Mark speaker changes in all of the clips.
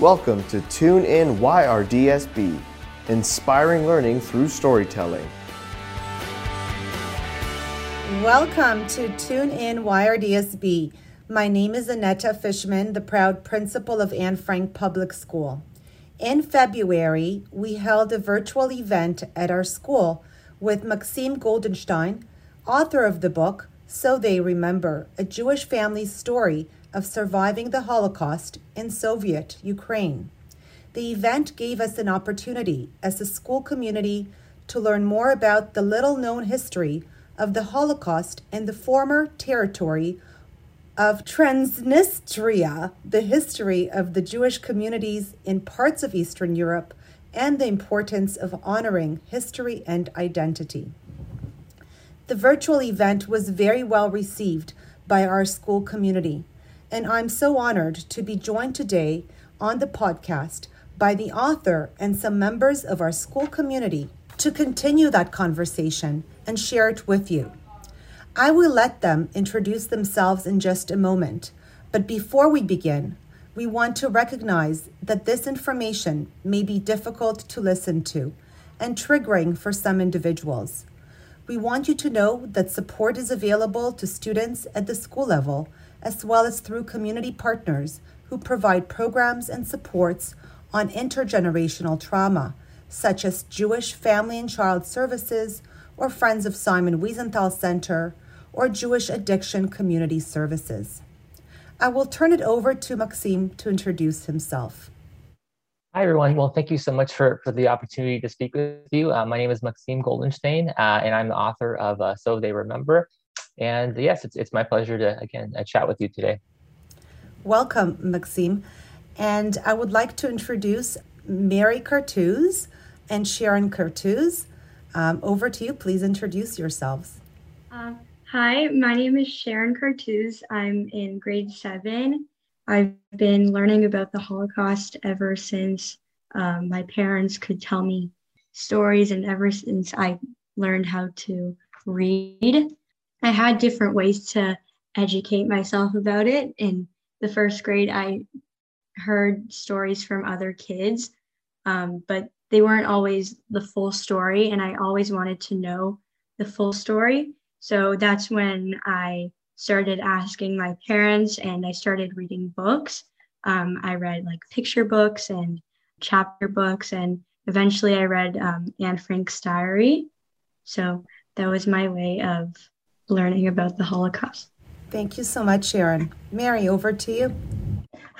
Speaker 1: Welcome to Tune In YRDSB, inspiring learning through storytelling.
Speaker 2: Welcome to Tune In YRDSB. My name is Annetta Fishman, the proud principal of Anne Frank Public School. In February, we held a virtual event at our school with Maksim Goldenshteyn, author of the book So They Remember, a Jewish family's story of surviving the Holocaust in Soviet Ukraine. The event gave us an opportunity as a school community to learn more about the little known history of the Holocaust in the former territory of Transnistria, the history of the Jewish communities in parts of Eastern Europe, and the importance of honoring history and identity. The virtual event was very well received by our school community, and I'm so honored to be joined today on the podcast by the author and some members of our school community to continue that conversation and share it with you. I will let them introduce themselves in just a moment, but before we begin, we want to recognize that this information may be difficult to listen to and triggering for some individuals. We want you to know that support is available to students at the school level, as well as through community partners who provide programs and supports on intergenerational trauma, such as Jewish Family and Child Services or Friends of Simon Wiesenthal Center or Jewish Addiction Community Services. I will turn it over to Maksim to introduce himself.
Speaker 3: Hi, everyone. Well, thank you so much for, for the opportunity to speak with you. Uh, my name is Maksim Goldenshteyn, uh, and I'm the author of uh, So They Remember. And yes, it's, it's my pleasure to, again, uh, chat with you today.
Speaker 2: Welcome, Maksim. And I would like to introduce Mary Cartuz and Sharon Cartuz. Um, over to you. Please introduce yourselves.
Speaker 4: Uh, Hi, my name is Sharon Cartuz. I'm in grade seven. I've been learning about the Holocaust ever since um, my parents could tell me stories, and ever since I learned how to read. I had different ways to educate myself about it. In the first grade, I heard stories from other kids, um, but they weren't always the full story, and I always wanted to know the full story. So that's when I started asking my parents and I started reading books. Um, I read like picture books and chapter books, and eventually I read um, Anne Frank's diary. So that was my way of learning about the Holocaust.
Speaker 2: Thank you so much, Sharon. Mary, over to you.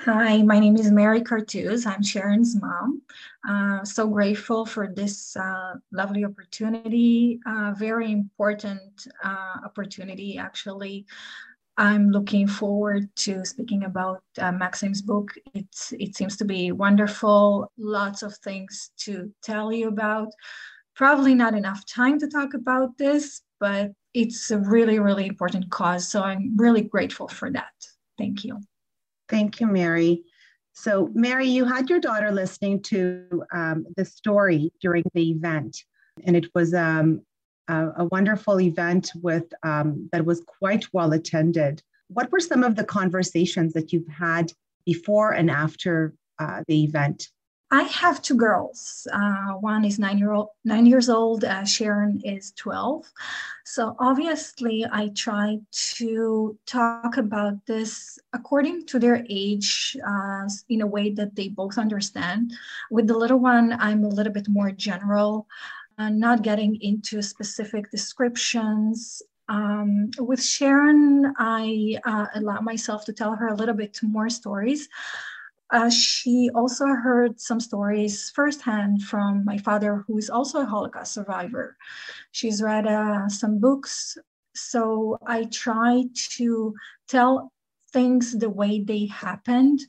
Speaker 5: Hi, my name is Mary Cartuz. I'm Sharon's mom. Uh, so grateful for this uh, lovely opportunity, uh, very important uh, opportunity, actually. I'm looking forward to speaking about uh, Maksim's book. It's, it seems to be wonderful, lots of things to tell you about. Probably not enough time to talk about this, but it's a really, really important cause. So I'm really grateful for that. Thank you.
Speaker 6: Thank you, Mary. So, Mary, you had your daughter listening to um, the story during the event, and it was um, a, a, wonderful event with um, that was quite well attended. What were some of the conversations that you've had before and after uh, the event?
Speaker 5: I have two girls. Uh, one is nine year old, nine years old. Uh, Sharon is twelve. So obviously, I try to talk about this according to their age, uh, in a way that they both understand. With the little one, I'm a little bit more general, uh, not getting into specific descriptions. Um, with Sharon, I uh, allow myself to tell her a little bit more stories. Uh, she also heard some stories firsthand from my father, who is also a Holocaust survivor. She's read uh, some books. So I try to tell things the way they happened.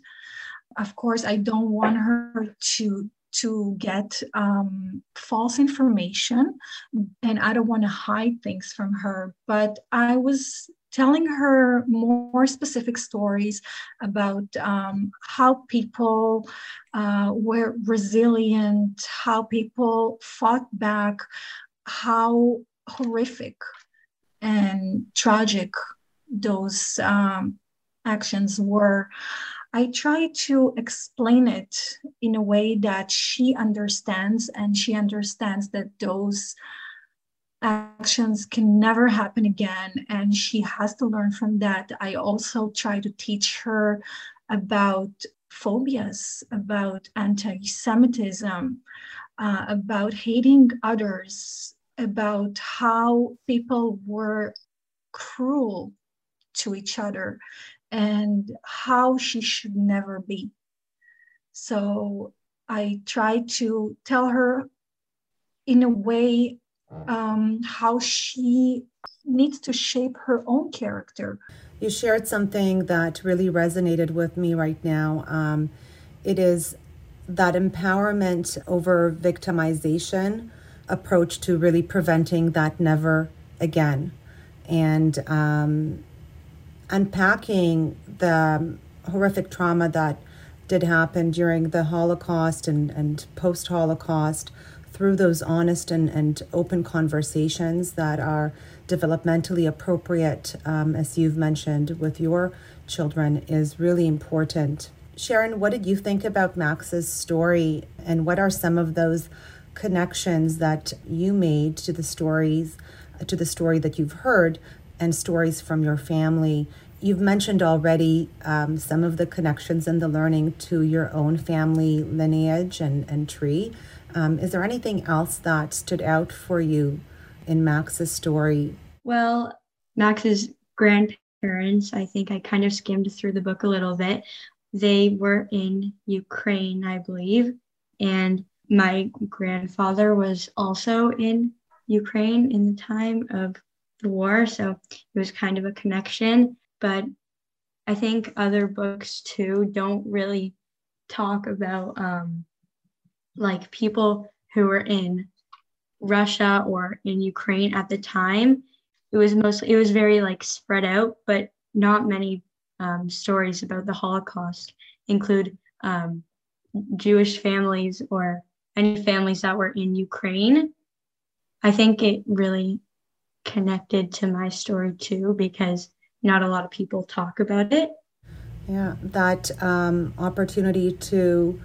Speaker 5: Of course, I don't want her to to get um, false information and I don't want to hide things from her. But I was telling her more specific stories about um, how people uh, were resilient, how people fought back, how horrific and tragic those um, actions were. I try to explain it in a way that she understands and she understands that those actions can never happen again and she has to learn from that. I also try to teach her about phobias, about anti Semitism, uh, about hating others, about how people were cruel to each other and how she should never be. So I try to tell her in a way um, how she needs to shape her own character.
Speaker 2: You shared something that really resonated with me right now. Um, it is that empowerment over victimization approach to really preventing that never again and um, unpacking the horrific trauma that did happen during the Holocaust and, and post Holocaust through those honest and, and open conversations that are developmentally appropriate, um, as you've mentioned with your children, is really important. Sharon, what did you think about Max's story, and what are some of those connections that you made to the stories, to the story that you've heard, and stories from your family You've mentioned already um, some of the connections and the learning to your own family lineage and, and tree. Um, is there anything else that stood out for you in Max's story?
Speaker 4: Well, Max's grandparents, I think I kind of skimmed through the book a little bit. They were in Ukraine, I believe. And my grandfather was also in Ukraine in the time of the war. So it was kind of a connection but I think other books too don't really talk about um, like people who were in Russia or in Ukraine at the time. It was mostly it was very like spread out, but not many um, stories about the Holocaust include um, Jewish families or any families that were in Ukraine. I think it really connected to my story too because not a lot of people talk about it.
Speaker 2: Yeah, that um, opportunity to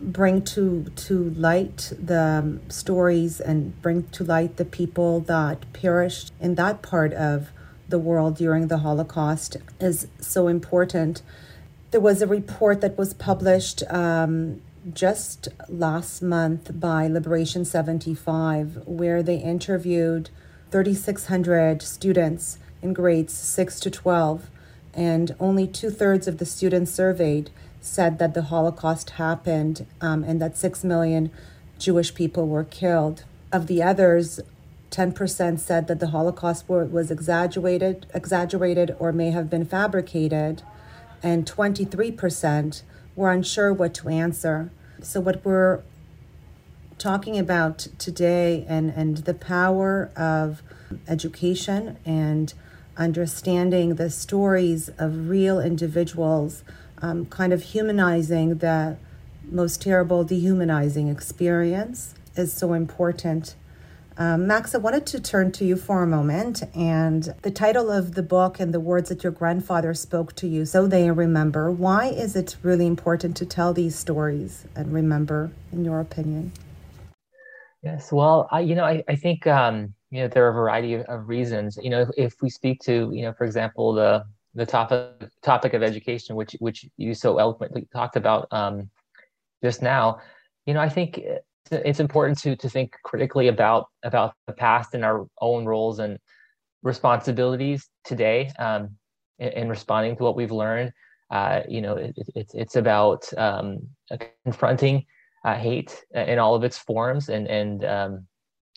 Speaker 2: bring to to light the stories and bring to light the people that perished in that part of the world during the Holocaust is so important. There was a report that was published um, just last month by Liberation 75, where they interviewed 3,600 students in grades 6 to 12, and only two thirds of the students surveyed said that the Holocaust happened um, and that 6 million Jewish people were killed. Of the others, 10% said that the Holocaust was exaggerated, exaggerated or may have been fabricated, and 23% were unsure what to answer. So, what we're talking about today and, and the power of education and understanding the stories of real individuals, um, kind of humanizing the most terrible dehumanizing experience is so important. Um, Max, I wanted to turn to you for a moment. And the title of the book and the words that your grandfather spoke to you, so they remember. Why is it really important to tell these stories and remember, in your opinion?
Speaker 3: Yes, well, I, you know, I, I think um, you know there are a variety of, of reasons you know if, if, we speak to you know for example the the topic topic of education which which you so eloquently talked about um, just now. You know i think it's important to to think critically about about the past and our own roles and responsibilities today um, in, in, responding to what we've learned. Uh, you know it, it, it's it's about um, confronting uh, hate in all of its forms and and um,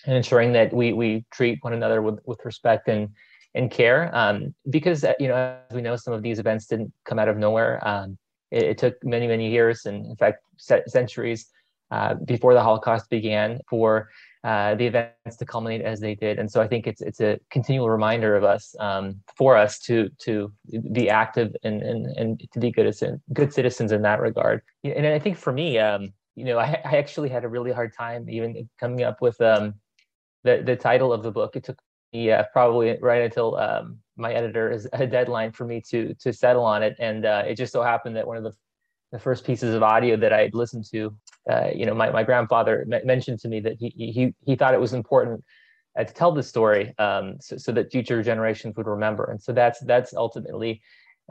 Speaker 3: and ensuring that we we treat one another with with respect and and care um, because uh, you know as we know some of these events didn't come out of nowhere. Um, it, it, took many many years and in fact centuries uh, before the holocaust began for uh, the events to culminate as they did. And so i think it's it's a continual reminder of us um, for us to to be active and and, and to be good good citizens in that regard. And i think for me um, you know I, I actually had a really hard time even coming up with um, the the title of the book. It took me uh, probably right until um, my editor is a deadline for me to to settle on it, and uh, it just so happened that one of the the first pieces of audio that I had listened to, uh, you know, my, my grandfather m- mentioned to me that he he he thought it was important uh, to tell the story um, so, so that future generations would remember, and so that's that's ultimately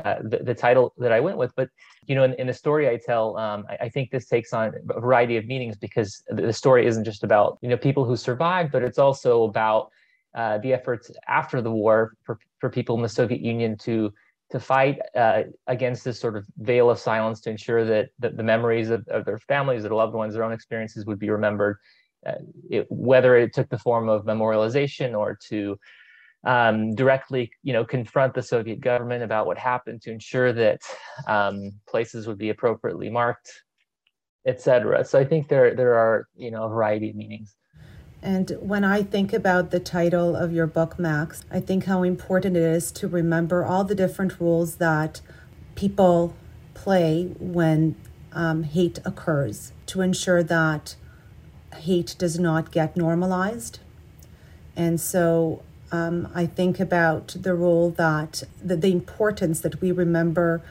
Speaker 3: uh, the, the title that I went with. But you know, in, in the story I tell, um, I, I, think this takes on a variety of meanings because the story isn't just about you know people who survived, but it's also about uh, the efforts after the war for, for people in the Soviet Union to to fight uh, against this sort of veil of silence to ensure that, that the memories of, of their families, their loved ones, their own experiences would be remembered, uh, it, whether it took the form of memorialization or to um, directly, you know, confront the Soviet government about what happened to ensure that um, places would be appropriately marked, etc. So I think there there are you know a variety of meanings.
Speaker 2: And when I think about the title of your book, Max, I think how important it is to remember all the different roles that people play when um, hate occurs to ensure that hate does not get normalized. And so um, I think about the role that the, the importance that we remember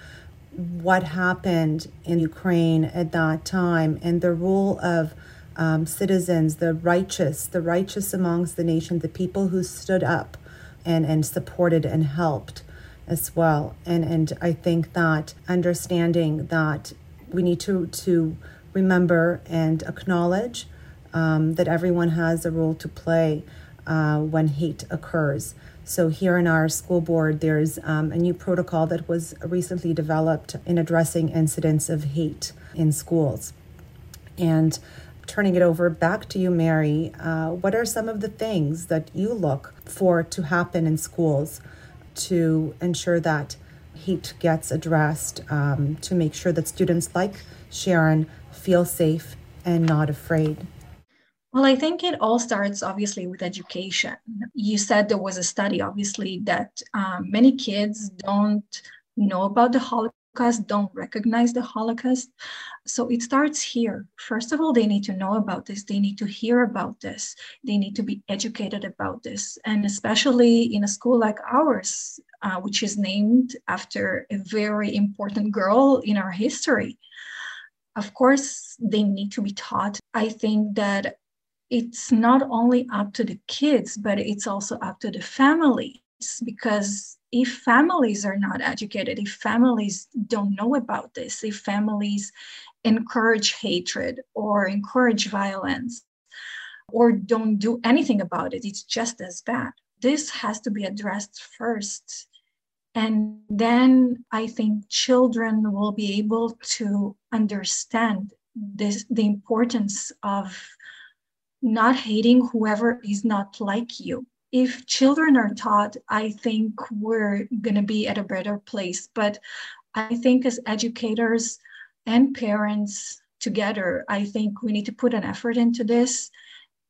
Speaker 2: what happened in Ukraine at that time and the role of um, citizens, the righteous, the righteous amongst the nation, the people who stood up and, and supported and helped as well. And and I think that understanding that we need to to remember and acknowledge um, that everyone has a role to play uh, when hate occurs. So, here in our school board, there's um, a new protocol that was recently developed in addressing incidents of hate in schools. And turning it over back to you, Mary, uh, what are some of the things that you look for to happen in schools to ensure that hate gets addressed, um, to make sure that students like Sharon feel safe and not afraid?
Speaker 5: Well, I think it all starts obviously with education. You said there was a study, obviously, that um, many kids don't know about the Holocaust, don't recognize the Holocaust. So it starts here. First of all, they need to know about this, they need to hear about this, they need to be educated about this. And especially in a school like ours, uh, which is named after a very important girl in our history. Of course, they need to be taught. I think that it's not only up to the kids, but it's also up to the families because if families are not educated, if families don't know about this, if families encourage hatred or encourage violence or don't do anything about it, it's just as bad. This has to be addressed first. And then I think children will be able to understand this, the importance of not hating whoever is not like you. If children are taught, I think we're going to be at a better place. But I think as educators and parents together, I think we need to put an effort into this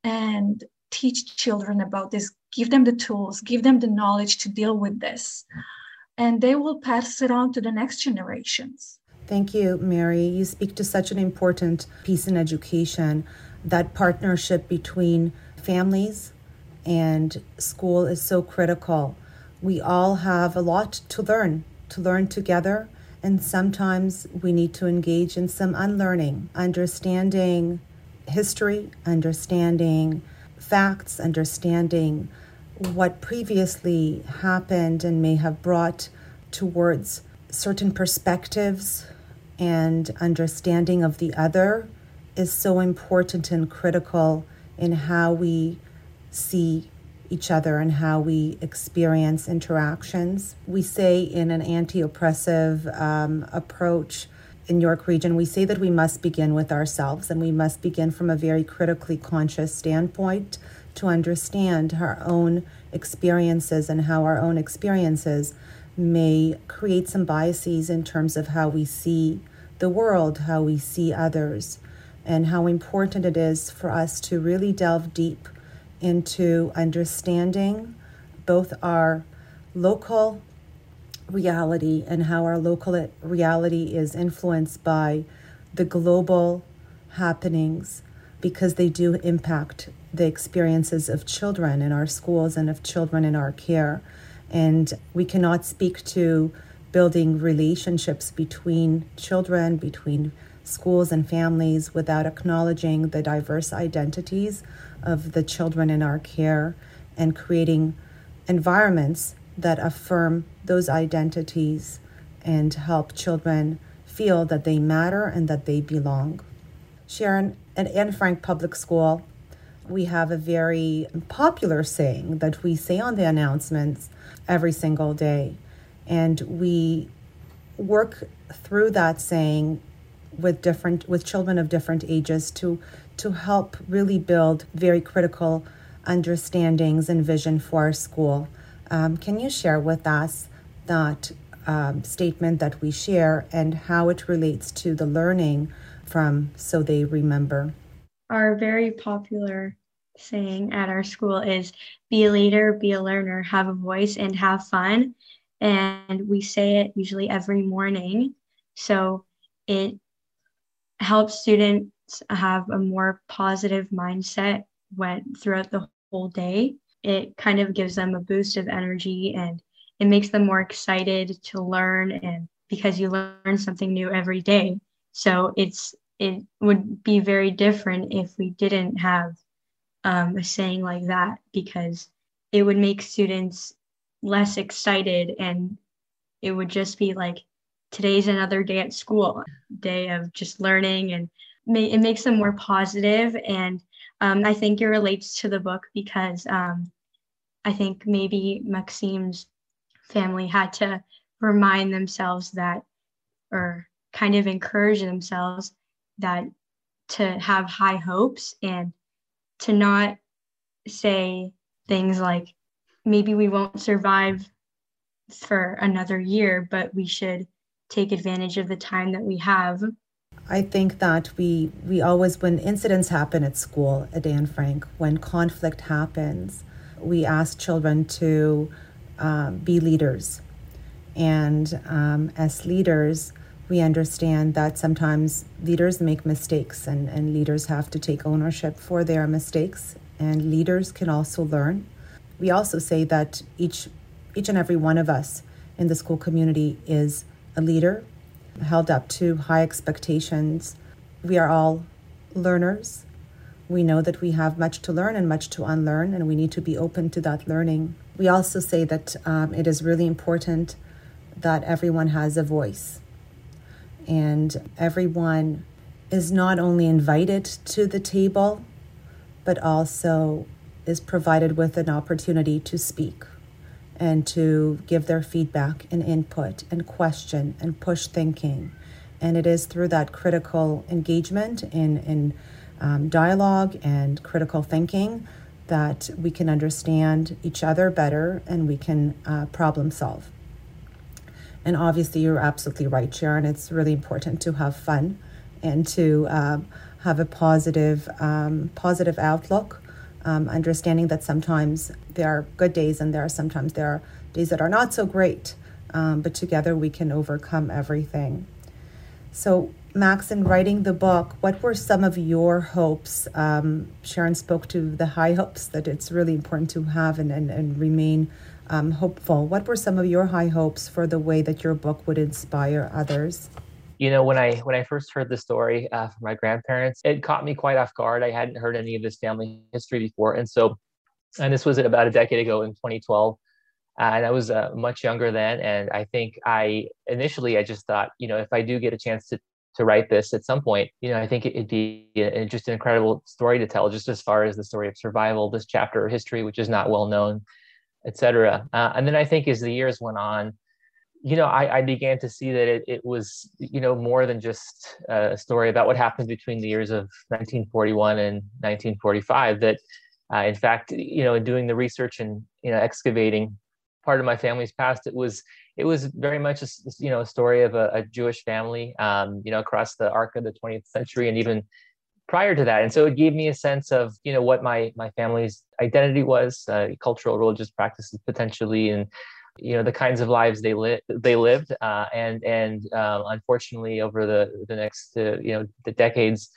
Speaker 5: and teach children about this, give them the tools, give them the knowledge to deal with this. And they will pass it on to the next generations.
Speaker 2: Thank you, Mary. You speak to such an important piece in education that partnership between families and school is so critical. We all have a lot to learn, to learn together, and sometimes we need to engage in some unlearning, understanding history, understanding facts, understanding what previously happened and may have brought towards certain perspectives and understanding of the other is so important and critical in how we see each other and how we experience interactions. We say in an anti oppressive um, approach in York Region, we say that we must begin with ourselves and we must begin from a very critically conscious standpoint to understand our own experiences and how our own experiences may create some biases in terms of how we see the world, how we see others and how important it is for us to really delve deep into understanding both our local reality and how our local reality is influenced by the global happenings because they do impact the experiences of children in our schools and of children in our care. And we cannot speak to building relationships between children, between schools and families without acknowledging the diverse identities of the children in our care and creating environments that affirm those identities and help children feel that they matter and that they belong. Sharon, at Anne Frank Public School, we have a very popular saying that we say on the announcements every single day. And we work through that saying with different with children of different ages to to help really build very critical understandings and vision for our school. Um, can you share with us that um, statement that we share and how it relates to the learning from So They Remember?
Speaker 4: Our very popular saying at our school is be a leader, be a learner, have a voice, and have fun. And we say it usually every morning. So it helps students have a more positive mindset when throughout the whole day. It kind of gives them a boost of energy and it makes them more excited to learn and because you learn something new every day. So it's it would be very different if we didn't have um, a saying like that because it would make students less excited and it would just be like today's another day at school day of just learning and it makes them more positive. positive and um, i think it relates to the book because um, i think maybe maxime's family had to remind themselves that or kind of encourage themselves that to have high hopes and to not say things like maybe we won't survive for another year but we should take advantage of the time that we have
Speaker 2: I think that we we always when incidents happen at school at Anne Frank, when conflict happens, we ask children to um, be leaders, and um, as leaders, we understand that sometimes leaders make mistakes, and, and leaders have to take ownership for their mistakes, and leaders can also learn. We also say that each each and every one of us in the school community is a leader held up to high expectations. We are all learners. We know that we have much to learn and much to unlearn, and we need to be open to that learning. We also say that um, it is really important that everyone has a voice and everyone is not only invited to the table, but also is provided with an opportunity to speak and to give their feedback and input and question and push thinking. And it is through that critical engagement in, in um, dialogue and critical thinking that we can understand each other better and we can uh, problem solve. And obviously, you're absolutely right, Sharon. It's really important to have fun and to um, have a positive, um, positive outlook um, understanding that sometimes there are good days and there are sometimes there are days that are not so great, um, but together we can overcome everything. So, Max, in writing the book, what were some of your hopes? Um, Sharon spoke to the high hopes that it's really important to have and, and, and remain um, hopeful. What were some of your high hopes for the way that your book would inspire others?
Speaker 3: You know when i when i first heard the story uh, from my grandparents it caught me quite off guard. I hadn't heard any of this family history before. And so and this was about a decade ago in 2012 uh, and i was uh, much younger then. And i think i initially i just thought you know if i do get a chance to to write this at some point you know i think it'd be a, just an incredible story to tell just as far as the story of survival this chapter of history which is not well known etc uh, and then i think as the years went on you know, I, I, began to see that it, it was, you know, more than just a story about what happened between the years of 1941 and 1945. That, uh, in fact, you know, in doing the research and you know, excavating part of my family's past, it was it was very much a you know a story of a, a Jewish family, um, you know, across the arc of the 20th century and even prior to that. And so it gave me a sense of you know what my my family's identity was, uh, cultural, religious practices potentially, and you know the kinds of lives they lived they lived uh, and and um, unfortunately over the the next uh, you know the decades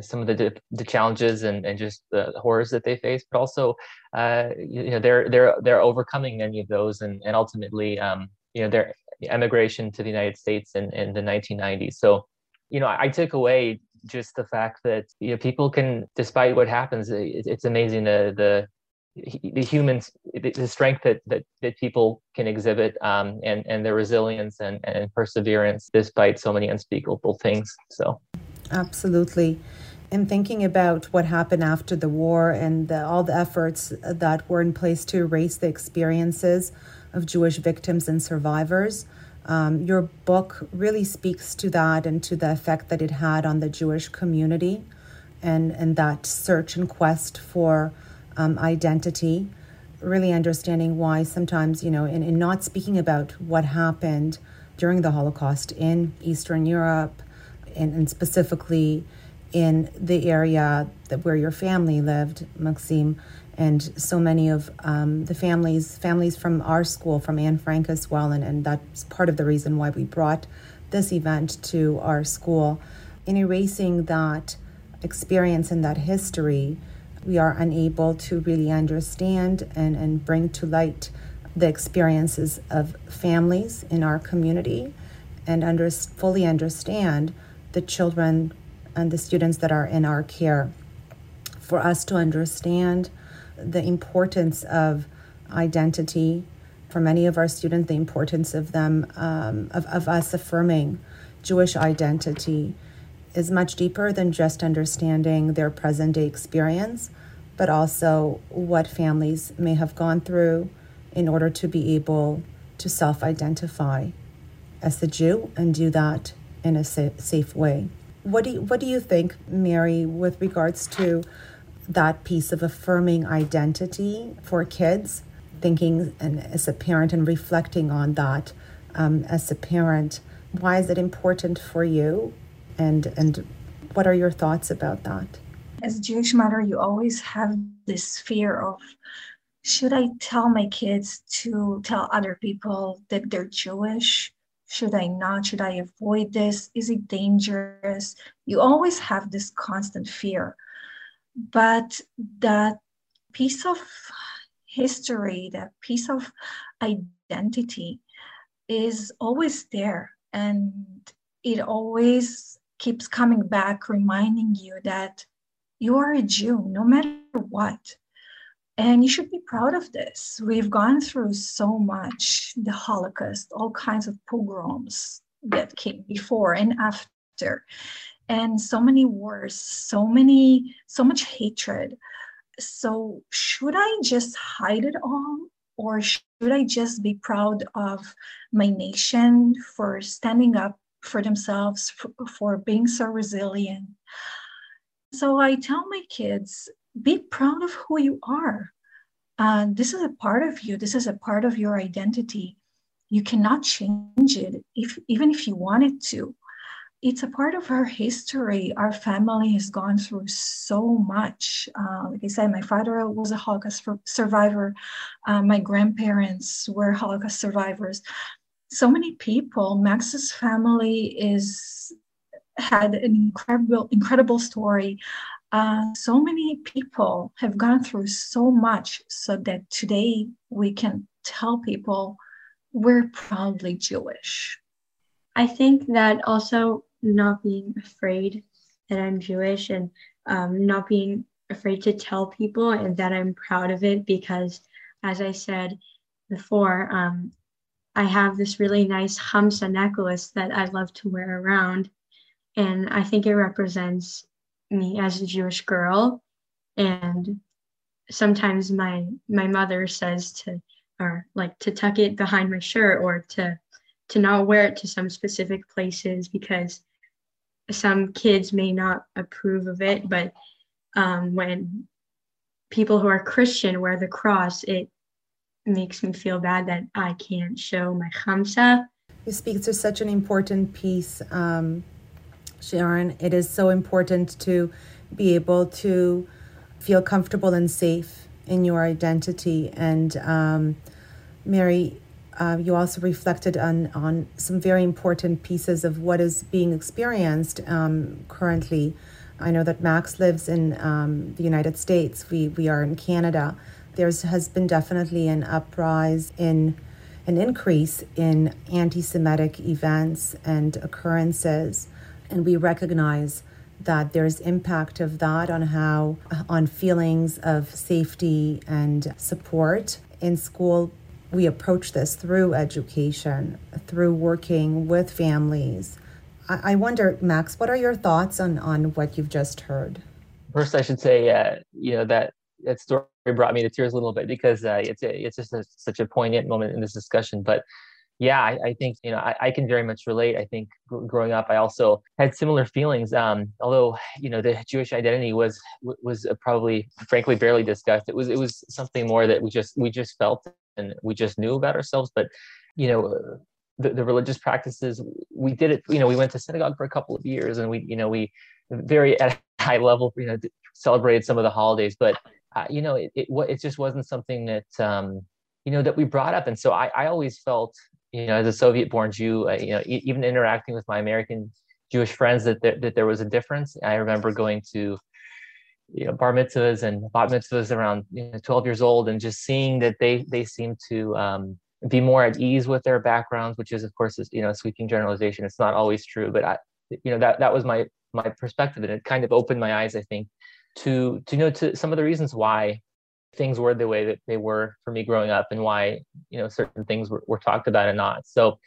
Speaker 3: some of the the challenges and, and just the horrors that they face, but also uh, you know they're they're they're overcoming many of those, and and ultimately um, you know their emigration to the United States in, in the 1990s. So you know I, I took away just the fact that you know people can, despite what happens, it, it's amazing the the the humans the strength that that, that people can exhibit um, and and their resilience and, and perseverance despite so many unspeakable things so.
Speaker 2: Absolutely. And thinking about what happened after the war and the, all the efforts that were in place to erase the experiences of Jewish victims and survivors, um, your book really speaks to that and to the effect that it had on the Jewish community and, and that search and quest for um, identity, really understanding why sometimes, you know, in, in not speaking about what happened during the Holocaust in Eastern Europe and, and specifically in the area that where your family lived, Maksim, and so many of um, the families, families from our school, from Anne Frank as well, and, and that's part of the reason why we brought this event to our school. In erasing that experience and that history, we are unable to really understand and, and bring to light the experiences of families in our community and under, fully understand the children and the students that are in our care. For us to understand the importance of identity, for many of our students, the importance of them, um, of, of us affirming Jewish identity is much deeper than just understanding their present day experience, but also what families may have gone through in order to be able to self identify as a Jew and do that in a sa- safe way. What do you, what do you think, Mary, with regards to that piece of affirming identity for kids? Thinking and as a parent and reflecting on that um, as a parent, why is it important for you, and and what are your thoughts about that?
Speaker 5: As a Jewish mother, you always have this fear of should I tell my kids to tell other people that they're Jewish? Should I not? Should I avoid this? Is it dangerous? You always have this constant fear. But that piece of history, that piece of identity is always there. And it always keeps coming back, reminding you that you are a Jew no matter what. And you should be proud of this. We've gone through so much the Holocaust, all kinds of pogroms that came before and after, and so many wars, so many, so much hatred. So, should I just hide it all? Or should I just be proud of my nation for standing up for themselves, for, for being so resilient? So, I tell my kids be proud of who you are. Uh, this is a part of you. This is a part of your identity. You cannot change it, if even if you wanted to. It's a part of our history. Our family has gone through so much. Uh, like I said, my father was a Holocaust survivor. Uh, my grandparents were Holocaust survivors. So many people. Max's family is had an incredible, incredible story uh, so many people have gone through so much so that today we can tell people we're proudly Jewish.
Speaker 4: I think that also not being afraid that I'm Jewish and um, not being afraid to tell people and that I'm proud of it because, as I said before, um, I have this really nice Hamsa necklace that I love to wear around. And I think it represents me as a Jewish girl. And sometimes my my mother says to or like to tuck it behind my shirt or to to not wear it to some specific places because some kids may not approve of it but um, when people who are christian wear the cross it makes me feel bad that i can't show my chamsa
Speaker 2: you speak to such an important piece um, Sharon, it is so important to be able to feel comfortable and safe in your identity. And um, Mary, uh, you also reflected on, on some very important pieces of what is being experienced um, currently I know that Max lives in um, the United States. We we are in Canada. There has been definitely an uprise in an increase in anti-Semitic events and occurrences, and we recognize that there's impact of that on how on feelings of safety and support. In school we approach this through education through working with families. I, wonder, Max, what are your thoughts on on what you've just heard?
Speaker 3: First, I should say, uh, you know that that story brought me to tears a little bit because uh, it's it's just a, such a poignant moment in this discussion. But yeah, I, I think you know I, I, can very much relate. I think gr- growing up, I also had similar feelings. Um, although you know the Jewish identity was was probably, frankly, barely discussed. It was it was something more that we just we just felt and we just knew about ourselves. But you know, the, the religious practices we did it you know we went to synagogue for a couple of years and we you know we very at a high level you know celebrated some of the holidays but uh, you know it, it it just wasn't something that um you know that we brought up and so i i always felt you know as a soviet born jew uh, you know e- even interacting with my american jewish friends that there, that there was a difference i remember going to you know bar mitzvahs and bat mitzvahs around you know 12 years old and just seeing that they they seem to um be more at ease with their backgrounds, which is of course is, you know sweeping generalization. It's not always true, but I, you know that that was my my perspective, and it kind of opened my eyes, I think, to to know to some of the reasons why things were the way that they were for me growing up, and why you know certain things were, were talked about and not. So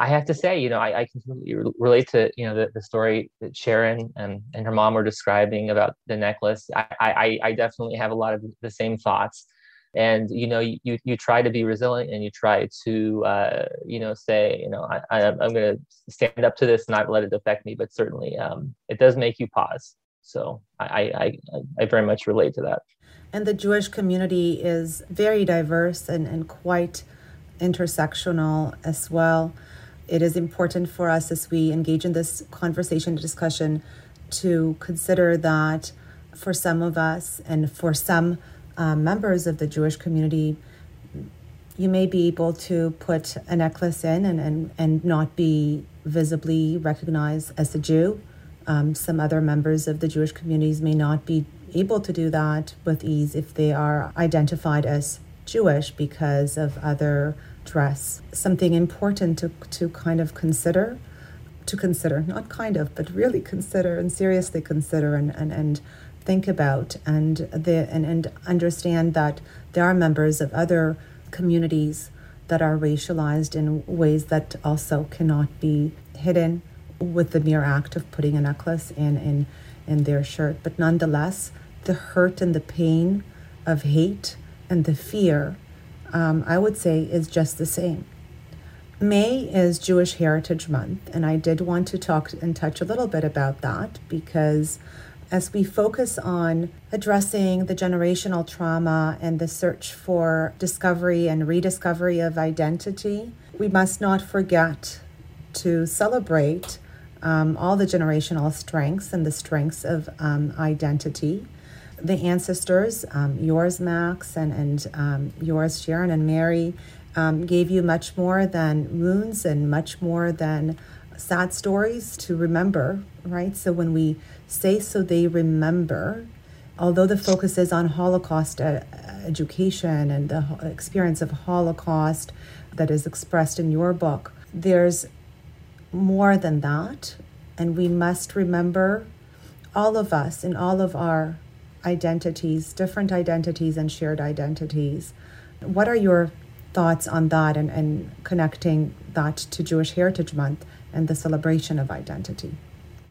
Speaker 3: I have to say, you know, I, I completely relate to you know the, the story that Sharon and, and her mom were describing about the necklace. I, I I definitely have a lot of the same thoughts and you know you you try to be resilient and you try to uh, you know say you know I, I am going to stand up to this and not let it affect me but certainly um, it does make you pause so I, I I very much relate to that
Speaker 2: and the Jewish community is very diverse and, and quite intersectional as well it is important for us as we engage in this conversation discussion to consider that for some of us and for some um, members of the Jewish community, you may be able to put a necklace in and, and, and not be visibly recognized as a Jew. Um, some other members of the Jewish communities may not be able to do that with ease if they are identified as Jewish because of other dress. Something important to, to kind of consider, to consider, not kind of, but really consider and seriously consider and, and, and think about and the and, and understand that there are members of other communities that are racialized in ways that also cannot be hidden with the mere act of putting a necklace in in in their shirt. But nonetheless the hurt and the pain of hate and the fear um, i would say is just the same. May is jewish heritage month and i did want to talk and touch a little bit about that because as we focus on addressing the generational trauma and the search for discovery and rediscovery of identity, we must not forget to celebrate um, all the generational strengths and the strengths of um, identity. The ancestors, um, yours, Max, and, and um, yours, Sharon and Mary, um, gave you much more than wounds and much more than sad stories to remember, right? So when we say so they remember, although the focus is on Holocaust uh, education and the experience of Holocaust that is expressed in your book, there's more than that. And we must remember all of us in all of our identities, different identities and shared identities. What are your thoughts on that and, and connecting that to Jewish Heritage Month and the celebration of identity.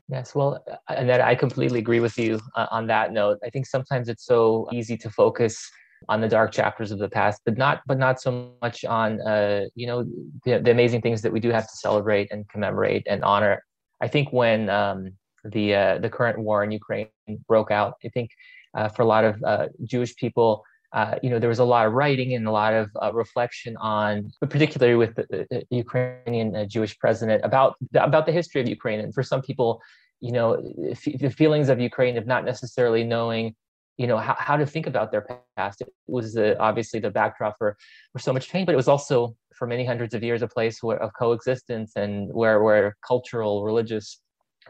Speaker 3: Yes, well, and that I completely agree with you uh, on that note. I think sometimes it's so easy to focus on the dark chapters of the past, but not but not so much on uh, you know the, the, amazing things that we do have to celebrate and commemorate and honor. I think when um, the uh, the current war in Ukraine broke out, I think uh, for a lot of uh, Jewish people, uh, you know, there was a lot of writing and a lot of uh, reflection on, particularly with the, the Ukrainian Jewish president, about about the history of Ukraine. And for some people, you know, f- the feelings of Ukraine of not necessarily knowing, you know, how, how to think about their past. It was obviously the backdrop for for so much pain, but it was also for many hundreds of years a place where, of coexistence and where where cultural, religious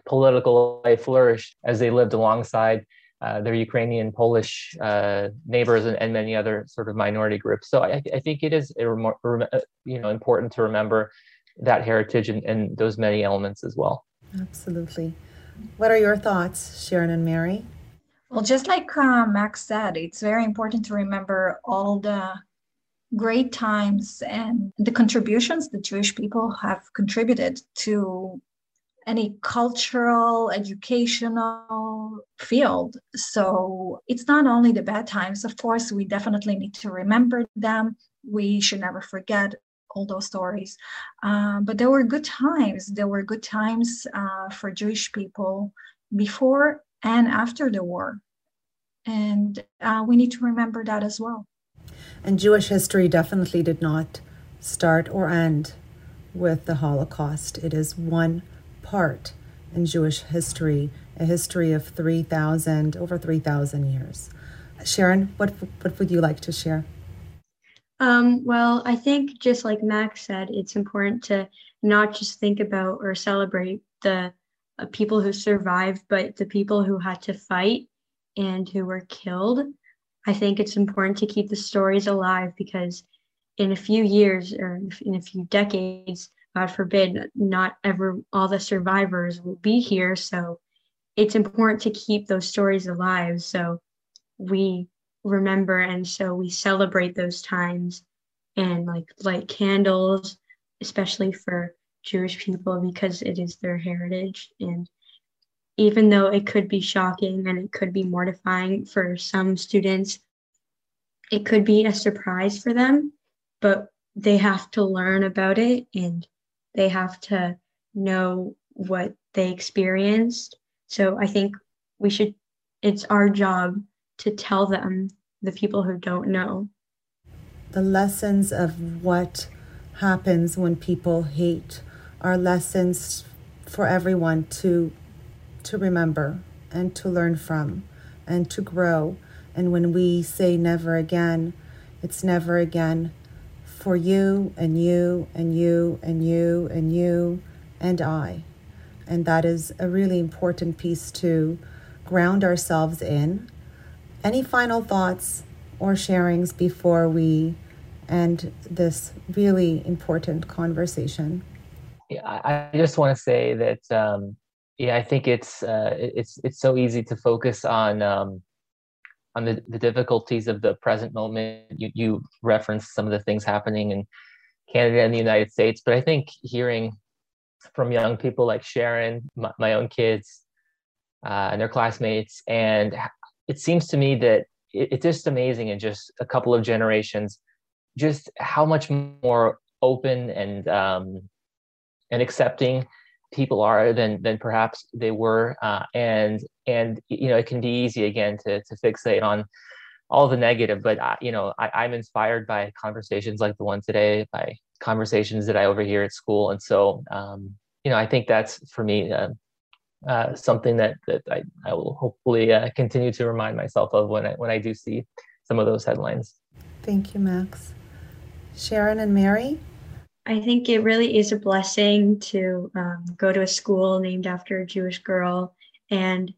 Speaker 3: political life flourished as they lived alongside uh, their Ukrainian, Polish uh, neighbors, and, and, many other sort of minority groups. So I, I think it is uh, you know important to remember that heritage and, and those many elements as well.
Speaker 2: Absolutely. What are your thoughts, Sharon and Mary?
Speaker 5: Well, just like uh, Max said, it's very important to remember all the great times and the contributions the Jewish people have contributed to any cultural, educational field. So it's not only the bad times, of course, we definitely need to remember them. We should never forget all those stories. Um, but there were good times. There were good times uh, for Jewish people before and after the war. And uh, we need to remember that as well.
Speaker 2: And Jewish history definitely did not start or end with the Holocaust. It is one part in Jewish history, a history of 3,000, over 3,000 years. Sharon, what, what would you like to share?
Speaker 4: Um, well, I think just like Max said, it's important to not just think about or celebrate the Uh, people who survived, but the people who had to fight and who were killed. I think it's important to keep the stories alive because in a few years or in a few decades, God forbid, not ever all the survivors will be here. So it's important to keep those stories alive. So we remember and so we celebrate those times and like light candles, especially for Jewish people because it is their heritage. And even though it could be shocking and it could be mortifying for some students, it could be a surprise for them, but they have to learn about it and they have to know what they experienced. So I think we should, it's our job to tell them, the people who don't know.
Speaker 2: The lessons of what happens when people hate are lessons for everyone to to remember and to learn from and to grow. And when we say never again, it's never again for you and you and you and you and you and I. And that is a really important piece to ground ourselves in. Any final thoughts or sharings before we end this really important conversation?
Speaker 3: Yeah, I just want to say that um, yeah, I think it's uh, it's it's so easy to focus on um, on the, the difficulties of the present moment. You, you referenced some of the things happening in Canada and the United States, but I think hearing from young people like Sharon, my, my own kids, uh, and their classmates, and it seems to me that it, it's just amazing in just a couple of generations, just how much more open and um, and accepting people are than than perhaps they were uh, and and you know it can be easy again to to fixate on all the negative but I, you know I, i'm inspired by conversations like the one today by conversations that i overhear at school and so um, you know i think that's for me uh, uh, something that that I, I will hopefully uh, continue to remind myself of when I when I do see some of those headlines.
Speaker 2: Thank you, Max. Sharon and Mary.
Speaker 4: I think it really is a blessing to um, go to a school named after a Jewish girl. And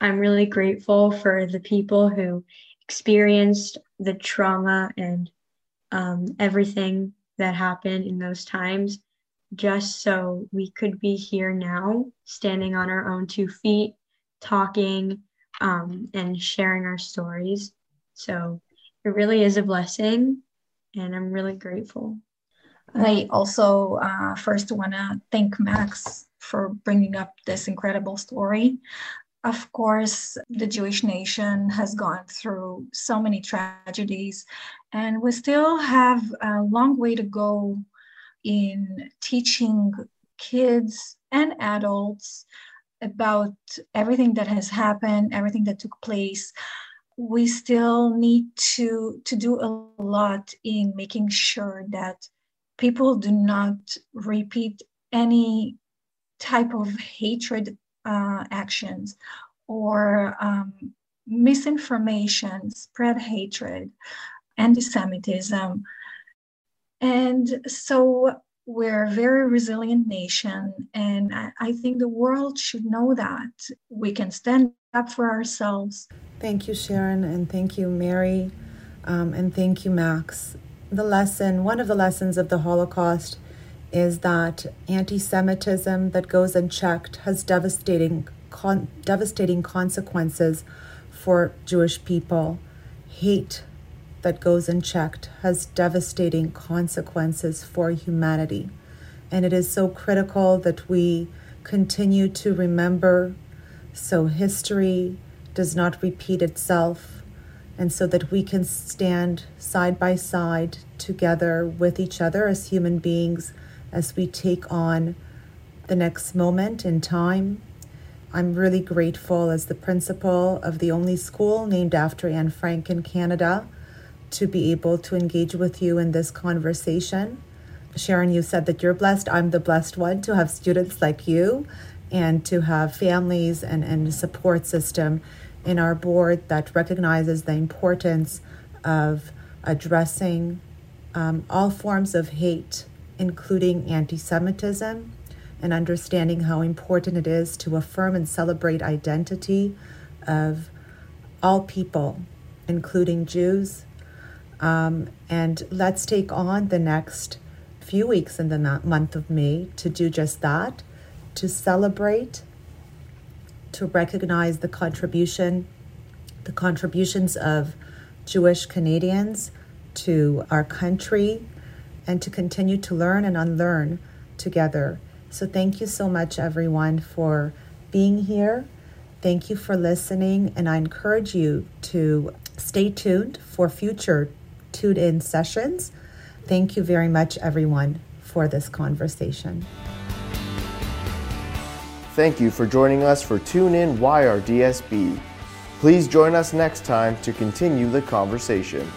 Speaker 4: I'm really grateful for the people who experienced the trauma and um, everything that happened in those times, just so we could be here now, standing on our own two feet, talking um, and sharing our stories. So it really is a blessing, and I'm really grateful.
Speaker 5: I also uh, first want to thank Max for bringing up this incredible story. Of course, the Jewish nation has gone through so many tragedies, and we still have a long way to go in teaching kids and adults about everything that has happened, everything that took place. We still need to, to do a lot in making sure that people do not repeat any type of hatred uh, actions or um, misinformation, spread hatred, anti Semitism. And so we're a very resilient nation, and I, I think the world should know that we can stand up for ourselves.
Speaker 2: Thank you, Sharon, and thank you, Mary, um, and thank you, Max. The lesson, one of the lessons of the Holocaust, is that anti-Semitism that goes unchecked has devastating, con- devastating consequences for Jewish people. Hate that goes unchecked has devastating consequences for humanity. And it is so critical that we continue to remember so history does not repeat itself, and so that we can stand side by side together with each other as human beings as we take on the next moment in time. I'm really grateful as the principal of the only school named after Anne Frank in Canada to be able to engage with you in this conversation. Sharon, you said that you're blessed. I'm the blessed one to have students like you and to have families and, and a support system in our board that recognizes the importance of addressing um, all forms of hate, including anti Semitism, and understanding how important it is to affirm and celebrate identity of all people, including Jews, um, and let's take on the next few weeks in the month of May to do just that, to celebrate, to recognize the contribution, the contributions of Jewish Canadians to our country, and to continue to learn and unlearn together. So, thank you so much, everyone, for being here. Thank you for listening, and I encourage you to stay tuned for future tuned in sessions. Thank you very much, everyone, for this conversation.
Speaker 1: Thank you for joining us for Tune In YRDSB. Please join us next time to continue the conversation.